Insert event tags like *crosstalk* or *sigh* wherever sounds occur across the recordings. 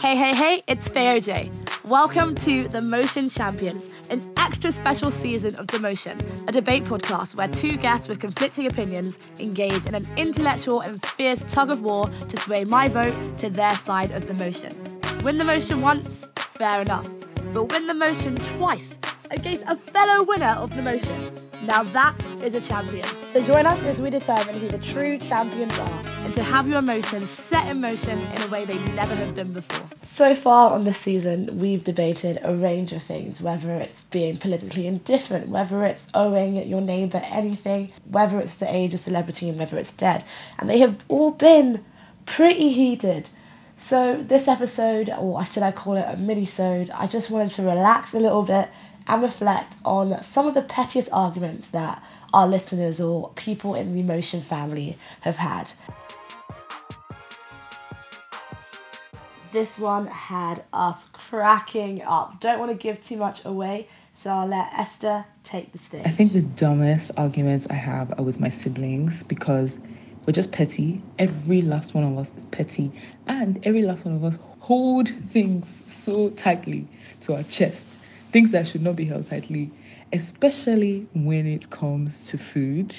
Hey, hey, hey, it's Feo J. Welcome to The Motion Champions, an extra special season of The Motion, a debate podcast where two guests with conflicting opinions engage in an intellectual and fierce tug of war to sway my vote to their side of the motion. Win the motion once, fair enough. But win the motion twice against a fellow winner of the motion. Now that is a champion. So join us as we determine who the true champions are and to have your emotions set in motion in a way they never have been before. So far on this season, we've debated a range of things, whether it's being politically indifferent, whether it's owing your neighbour anything, whether it's the age of celebrity and whether it's dead. And they have all been pretty heated. So this episode, or should I call it a mini-sode, I just wanted to relax a little bit and reflect on some of the pettiest arguments that our listeners or people in the Motion family have had. This one had us cracking up. Don't want to give too much away, so I'll let Esther take the stage. I think the dumbest arguments I have are with my siblings because we're just petty. Every last one of us is petty, and every last one of us hold things so tightly to our chests things that should not be held tightly, especially when it comes to food.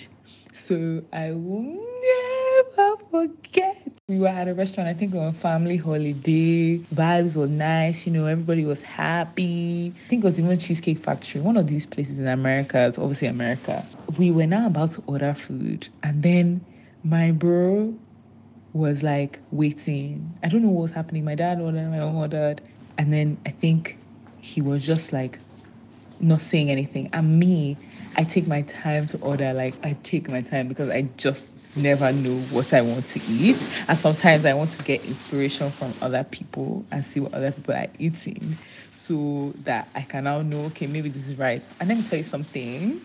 So I will never forget. We were at a restaurant, I think on a family holiday. Vibes were nice, you know, everybody was happy. I think it was even Cheesecake Factory, one of these places in America. It's obviously America. We were now about to order food, and then my bro was like waiting. I don't know what was happening. My dad ordered, my mom ordered, and then I think he was just like not saying anything. And me, I take my time to order. Like I take my time because I just never know what I want to eat. And sometimes I want to get inspiration from other people and see what other people are eating so that I can now know, okay, maybe this is right. And let me tell you something.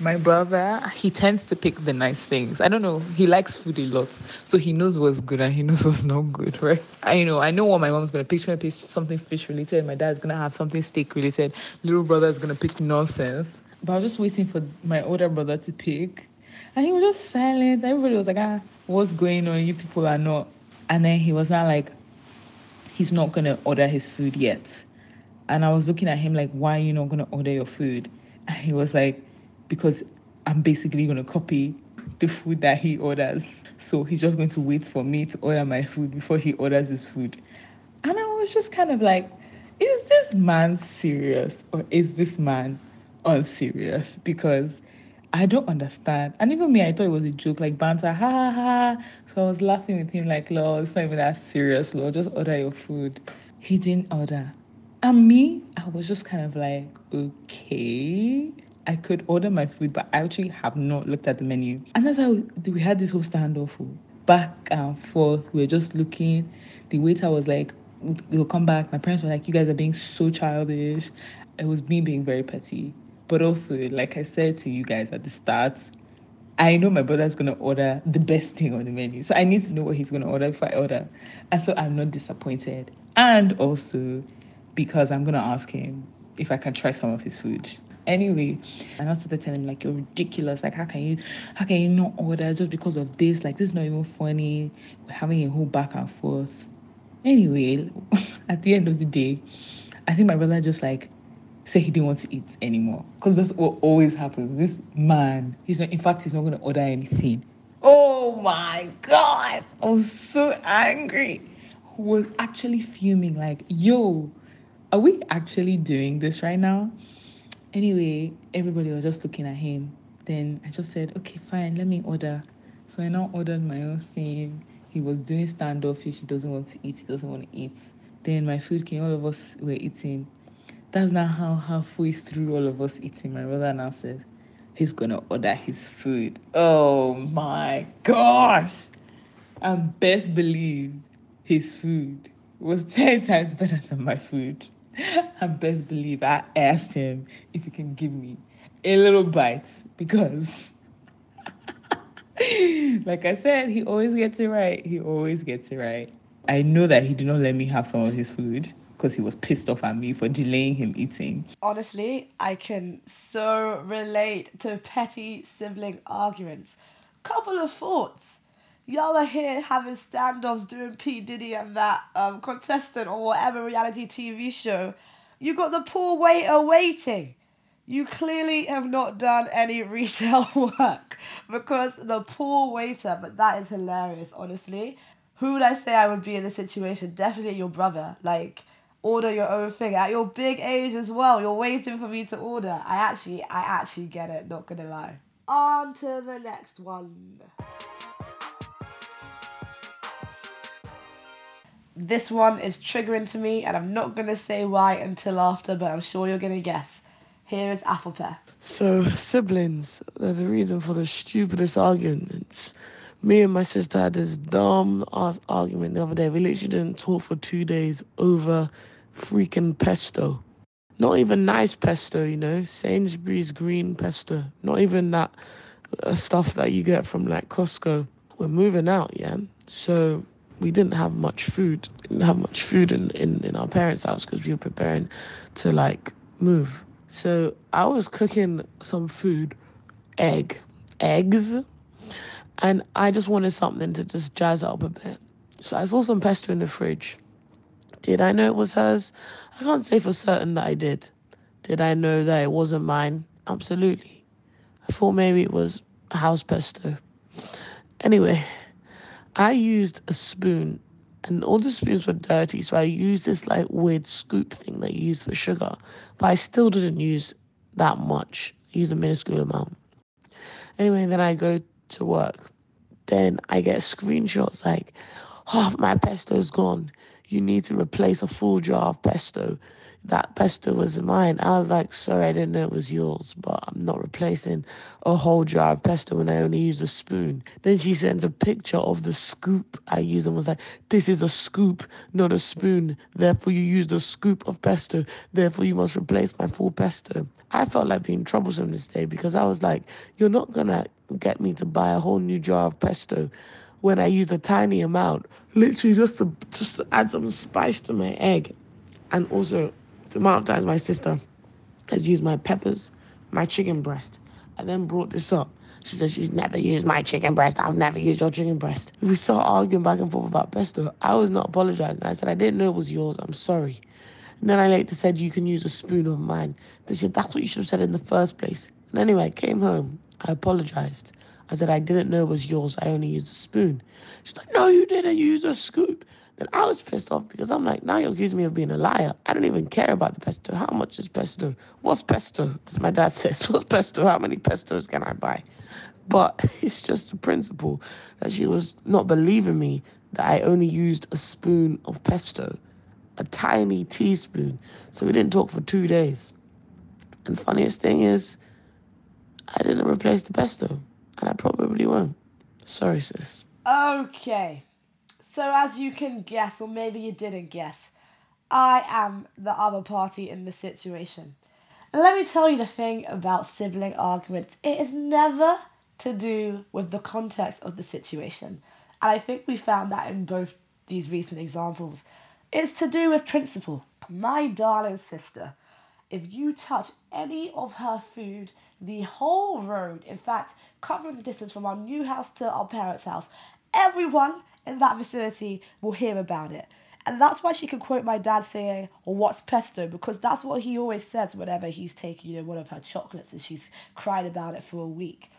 My brother, he tends to pick the nice things. I don't know. He likes food a lot. So he knows what's good and he knows what's not good, right? I know. I know what my mom's going to pick. She's going to pick something fish related. My dad's going to have something steak related. Little brother is going to pick nonsense. But I was just waiting for my older brother to pick. And he was just silent. Everybody was like, ah, what's going on? You people are not. And then he was not like, he's not going to order his food yet. And I was looking at him like, why are you not going to order your food? And he was like, because I'm basically going to copy the food that he orders. So he's just going to wait for me to order my food before he orders his food. And I was just kind of like, is this man serious or is this man unserious? Because I don't understand. And even me, I thought it was a joke, like banter, ha ha ha. So I was laughing with him, like, Lord, it's not even that serious, Lord. Just order your food. He didn't order. And me, I was just kind of like, okay. I could order my food, but I actually have not looked at the menu. And that's how we had this whole standoff oh. back and forth. We were just looking. The waiter was like, You'll come back. My parents were like, You guys are being so childish. It was me being very petty. But also, like I said to you guys at the start, I know my brother's gonna order the best thing on the menu. So I need to know what he's gonna order before I order. And so I'm not disappointed. And also because I'm gonna ask him if I can try some of his food. Anyway, and I started telling him like you're ridiculous. Like how can you how can you not order just because of this? Like this is not even funny. We're having a whole back and forth. Anyway, *laughs* at the end of the day, I think my brother just like said he didn't want to eat anymore. Because that's what always happens. This man, he's not in fact he's not gonna order anything. Oh my god! I was so angry. was actually fuming, like, yo, are we actually doing this right now? Anyway, everybody was just looking at him. Then I just said, okay, fine, let me order. So I now ordered my own thing. He was doing standoffish. He doesn't want to eat. He doesn't want to eat. Then my food came. All of us were eating. That's not how halfway through all of us eating, my brother now says he's gonna order his food. Oh my gosh! And best believe his food was *laughs* 10 times better than my food. And best believe I asked him if he can give me a little bite because, *laughs* like I said, he always gets it right. He always gets it right. I know that he did not let me have some of his food because he was pissed off at me for delaying him eating. Honestly, I can so relate to petty sibling arguments. Couple of thoughts. Y'all are here having standoffs doing P. Diddy and that um, contestant or whatever reality TV show. You got the poor waiter waiting. You clearly have not done any *laughs* retail work because the poor waiter, but that is hilarious, honestly. Who would I say I would be in this situation? Definitely your brother. Like, order your own thing at your big age as well. You're waiting for me to order. I actually, I actually get it, not gonna lie. On to the next one. This one is triggering to me, and I'm not gonna say why until after, but I'm sure you're gonna guess. Here is Apple. So, siblings, they're the reason for the stupidest arguments. Me and my sister had this dumb ass argument the other day. We literally didn't talk for two days over freaking pesto. Not even nice pesto, you know, Sainsbury's green pesto. Not even that uh, stuff that you get from like Costco. We're moving out, yeah? So we didn't have much food. Didn't have much food in, in, in our parents' house because we were preparing to like move. So I was cooking some food, egg, eggs, and I just wanted something to just jazz up a bit. So I saw some pesto in the fridge. Did I know it was hers? I can't say for certain that I did. Did I know that it wasn't mine? Absolutely. I thought maybe it was house pesto. Anyway, I used a spoon and all the spoons were dirty, so I used this like weird scoop thing that you use for sugar. But I still didn't use that much. I used a minuscule amount. Anyway, then I go to work. Then I get screenshots like, half my pesto's gone. You need to replace a full jar of pesto that pesto was mine. I was like, sorry, I didn't know it was yours, but I'm not replacing a whole jar of pesto when I only use a spoon. Then she sends a picture of the scoop I used and was like, this is a scoop, not a spoon. Therefore, you used a scoop of pesto. Therefore, you must replace my full pesto. I felt like being troublesome this day because I was like, you're not gonna get me to buy a whole new jar of pesto when I use a tiny amount, literally just to just to add some spice to my egg. And also the amount of times my sister has used my peppers, my chicken breast, and then brought this up. She said she's never used my chicken breast. I've never used your chicken breast. We start arguing back and forth about pesto. I was not apologizing. I said I didn't know it was yours. I'm sorry. And then I later said you can use a spoon of mine. They said that's what you should have said in the first place. And anyway, I came home. I apologized. I said I didn't know it was yours. I only used a spoon. She's like, no, you didn't use a scoop. Then I was pissed off because I'm like, now you're accusing me of being a liar. I don't even care about the pesto. How much is pesto? What's pesto? As my dad *laughs* says, what's pesto? How many pestos can I buy? But *laughs* it's just the principle that she was not believing me that I only used a spoon of pesto, a tiny teaspoon. So we didn't talk for two days. And funniest thing is, I didn't replace the pesto, and I probably won't. Sorry, sis. Okay. So, as you can guess, or maybe you didn't guess, I am the other party in the situation. And let me tell you the thing about sibling arguments it is never to do with the context of the situation. And I think we found that in both these recent examples. It's to do with principle. My darling sister, if you touch any of her food, the whole road, in fact, covering the distance from our new house to our parents' house, everyone in that vicinity will hear about it. And that's why she can quote my dad saying, what's pesto? Because that's what he always says whenever he's taking, you know, one of her chocolates and she's cried about it for a week.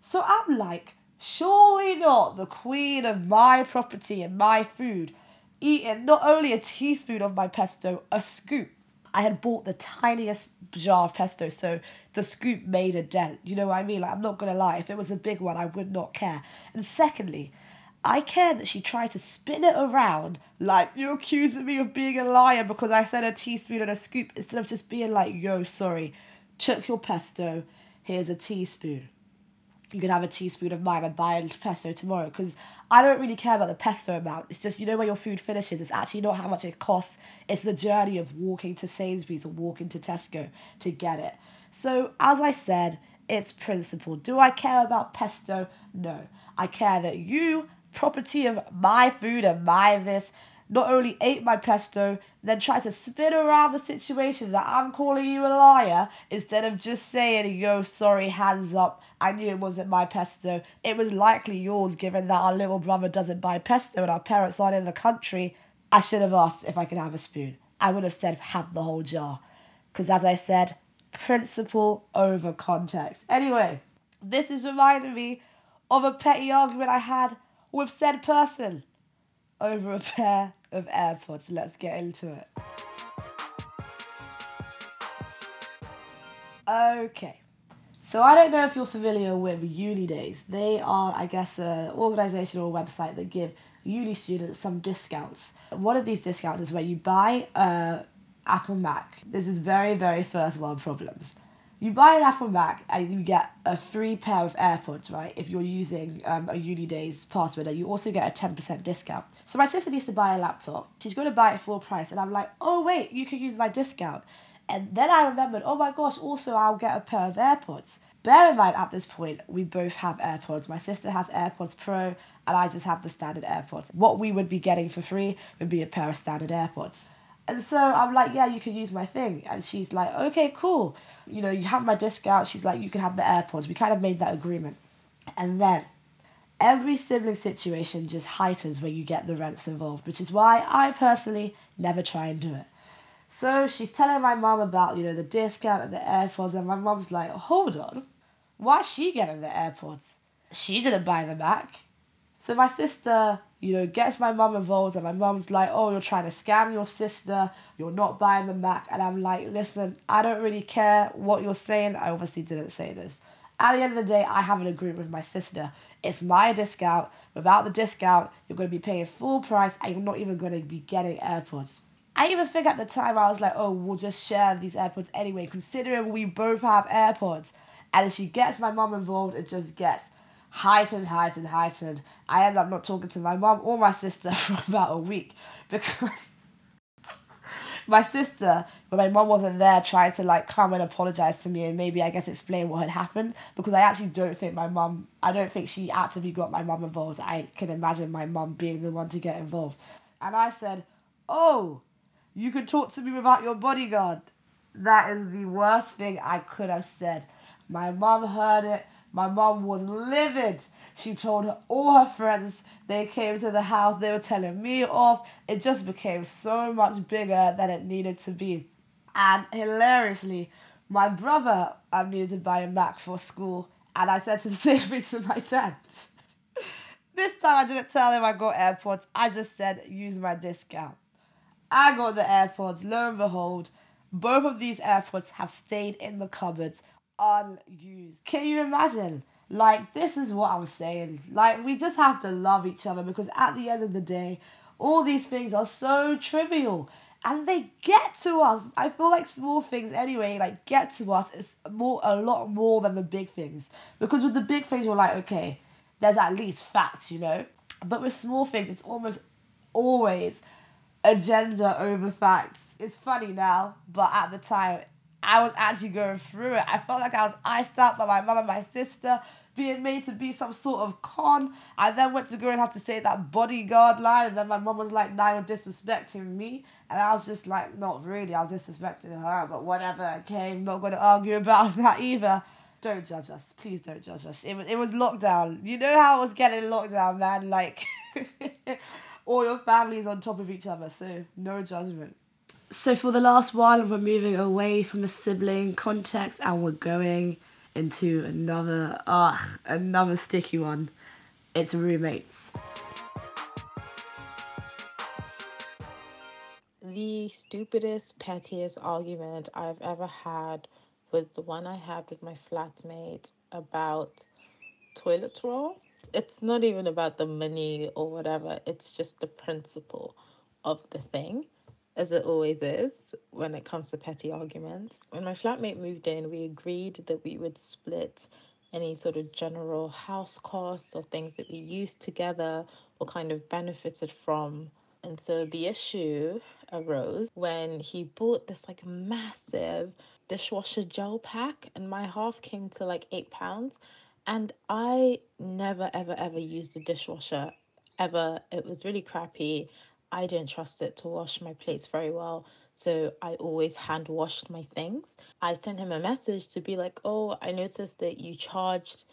So I'm like, surely not the queen of my property and my food eating not only a teaspoon of my pesto, a scoop. I had bought the tiniest jar of pesto, so the scoop made a dent. You know what I mean? Like, I'm not gonna lie, if it was a big one, I would not care. And secondly, I care that she tried to spin it around like you're accusing me of being a liar because I said a teaspoon and a scoop instead of just being like, yo, sorry, took your pesto, here's a teaspoon. You can have a teaspoon of mine and buy a pesto tomorrow because I don't really care about the pesto amount. It's just, you know, where your food finishes, it's actually not how much it costs. It's the journey of walking to Sainsbury's or walking to Tesco to get it. So, as I said, it's principle. Do I care about pesto? No. I care that you, property of my food and my this, not only ate my pesto, then tried to spin around the situation that I'm calling you a liar instead of just saying, yo, sorry, hands up. I knew it wasn't my pesto. It was likely yours, given that our little brother doesn't buy pesto and our parents aren't in the country. I should have asked if I could have a spoon. I would have said, have the whole jar. Because as I said, principle over context. Anyway, this is reminding me of a petty argument I had with said person over a pair of AirPods. Let's get into it. Okay. So I don't know if you're familiar with UNiDAYS. They are, I guess, an organisation or a website that give uni students some discounts. One of these discounts is where you buy a Apple Mac. This is very, very first world problems. You buy an Apple Mac and you get a free pair of AirPods, right? If you're using um, a UNiDAYS password, and you also get a 10% discount. So my sister needs to buy a laptop. She's going to buy it full price. And I'm like, oh, wait, you can use my discount. And then I remembered, oh my gosh, also I'll get a pair of AirPods. Bear in mind, at this point, we both have AirPods. My sister has AirPods Pro, and I just have the standard AirPods. What we would be getting for free would be a pair of standard AirPods. And so I'm like, yeah, you can use my thing. And she's like, okay, cool. You know, you have my discount. She's like, you can have the AirPods. We kind of made that agreement. And then every sibling situation just heightens when you get the rents involved, which is why I personally never try and do it. So she's telling my mom about, you know, the discount and the AirPods, and my mom's like, hold on, why's she getting the AirPods? She didn't buy them back. So my sister, you know, gets my mum involved, and my mum's like, "Oh, you're trying to scam your sister. You're not buying the Mac." And I'm like, "Listen, I don't really care what you're saying. I obviously didn't say this. At the end of the day, I have an agreement with my sister. It's my discount. Without the discount, you're going to be paying full price, and you're not even going to be getting AirPods." I even think at the time I was like, "Oh, we'll just share these AirPods anyway, considering we both have AirPods." And if she gets my mum involved, it just gets heightened, heightened, heightened. I end up not talking to my mom or my sister *laughs* for about a week because *laughs* my sister, when my mom wasn't there, tried to like come and apologize to me and maybe I guess explain what had happened because I actually don't think my mom, I don't think she actively got my mom involved. I can imagine my mom being the one to get involved. And I said, Oh, you can talk to me without your bodyguard. That is the worst thing I could have said. My mom heard it my mom was livid. She told her, all her friends, they came to the house, they were telling me off. It just became so much bigger than it needed to be. And hilariously, my brother I needed to buy a Mac for school, and I said to *laughs* save it to my dad. *laughs* this time I didn't tell him I got AirPods, I just said use my discount. I got the AirPods, lo and behold, both of these AirPods have stayed in the cupboards unused. Can you imagine? Like, this is what I'm saying. Like, we just have to love each other because at the end of the day, all these things are so trivial and they get to us. I feel like small things anyway, like get to us is more a lot more than the big things. Because with the big things you're like, okay, there's at least facts, you know? But with small things it's almost always agenda over facts. It's funny now, but at the time I was actually going through it. I felt like I was iced out by my mum and my sister, being made to be some sort of con. I then went to go and have to say that bodyguard line, and then my mum was like, "Now you're disrespecting me," and I was just like, "Not really. I was disrespecting her, but whatever. Okay, I'm not going to argue about *laughs* that either." Don't judge us, please. Don't judge us. It was it was lockdown. You know how I was getting lockdown, man. Like, *laughs* all your families on top of each other, so no judgment. So for the last while, we're moving away from the sibling context and we're going into another, ah, another sticky one. It's roommates. The stupidest, pettiest argument I've ever had was the one I had with my flatmate about toilet roll. It's not even about the money or whatever, it's just the principle of the thing as it always is when it comes to petty arguments. When my flatmate moved in, we agreed that we would split any sort of general house costs or things that we used together or kind of benefited from. And so the issue arose when he bought this like massive dishwasher gel pack, and my half came to like eight pounds. And I never, ever, ever used a dishwasher ever. It was really crappy. I didn't trust it to wash my plates very well. So I always hand washed my things. I sent him a message to be like, oh, I noticed that you charged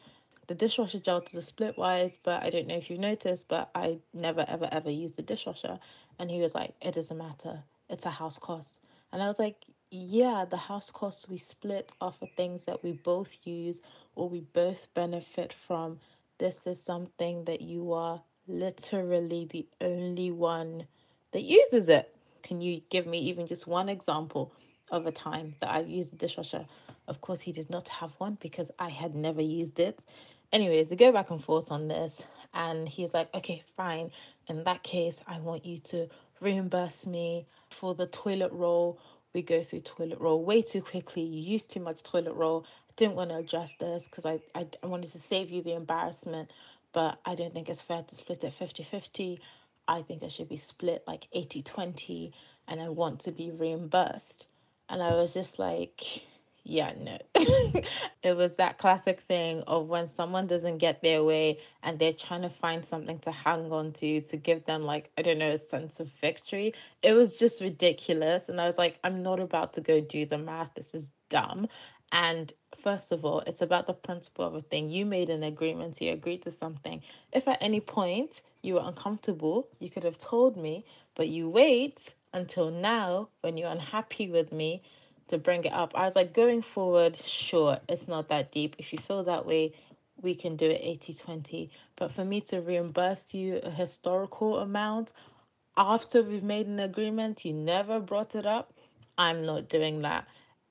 the dishwasher gel to the Splitwise, but I don't know if you've noticed, but I never, ever, ever used the dishwasher. And he was like, it doesn't matter. It's a house cost. And I was like, yeah, the house costs we split are for things that we both use or we both benefit from. This is something that you are literally the only one that uses it. Can you give me even just one example of a time that I've used a dishwasher? Of course, he did not have one because I had never used it. Anyways, we go back and forth on this, and he's like, okay, fine. In that case, I want you to reimburse me for the toilet roll. We go through toilet roll way too quickly. You use too much toilet roll. I didn't want to address this because I, I, I wanted to save you the embarrassment, but I don't think it's fair to split it 50 50. I think it should be split like 80 20 and I want to be reimbursed. And I was just like, yeah, no. *laughs* it was that classic thing of when someone doesn't get their way and they're trying to find something to hang on to to give them, like, I don't know, a sense of victory. It was just ridiculous. And I was like, I'm not about to go do the math. This is dumb. And first of all, it's about the principle of a thing. You made an agreement, you agreed to something. If at any point you were uncomfortable, you could have told me, but you wait until now when you're unhappy with me to bring it up. I was like, going forward, sure, it's not that deep. If you feel that way, we can do it 80 20. But for me to reimburse you a historical amount after we've made an agreement, you never brought it up, I'm not doing that.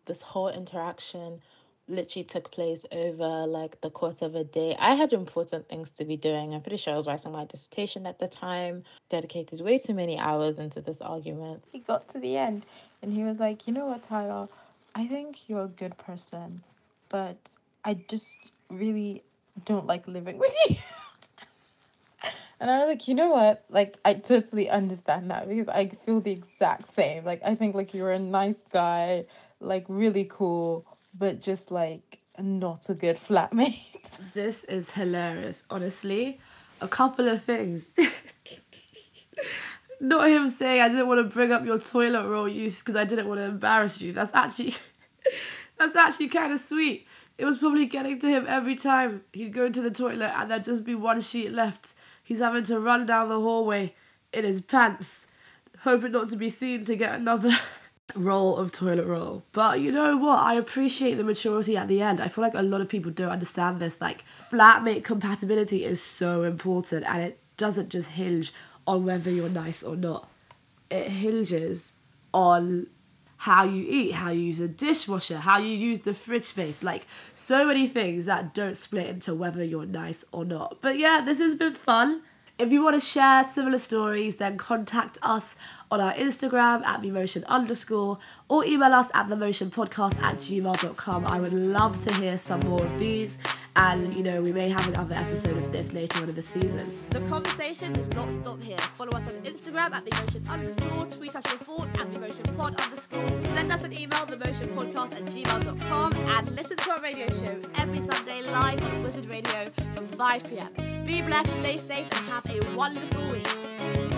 This whole interaction literally took place over like the course of a day. I had important things to be doing. I'm pretty sure I was writing my dissertation at the time, dedicated way too many hours into this argument. He got to the end and he was like, You know what, Tyler? I think you're a good person, but I just really don't like living *laughs* with you. and I was like, you know what? Like, I totally understand that because I feel the exact same. Like, I think like you're a nice guy, like really cool, but just like not a good flatmate. *laughs* This is hilarious, honestly. A couple of things. *laughs* Not him saying I didn't want to bring up your toilet roll use because I didn't want to embarrass you. That's actually *laughs* that's actually kind of sweet. It was probably getting to him every time he'd go to the toilet and there'd just be one sheet left. He's having to run down the hallway in his pants, hoping not to be seen to get another roll of toilet roll. But you know what? I appreciate the maturity at the end. I feel like a lot of people don't understand this. Like, flatmate compatibility is so important and it doesn't just hinge on whether you're nice or not. It hinges on how you eat, how you use a dishwasher, how you use the fridge space, like so many things that don't split into whether you're nice or not. But yeah, this has been fun. If you want to share similar stories, then contact us on our Instagram at themotion underscore or email us at themotionpodcast at gmail.com. I would love to hear some more of these and you know we may have another episode of this later on in the season. The conversation does not stop here. Follow us on Instagram at themotion underscore, tweet us your thoughts at themotionpod underscore, send us an email themotionpodcast at gmail.com and listen to our radio show Radio from 5pm. Be blessed, stay safe and have a wonderful week.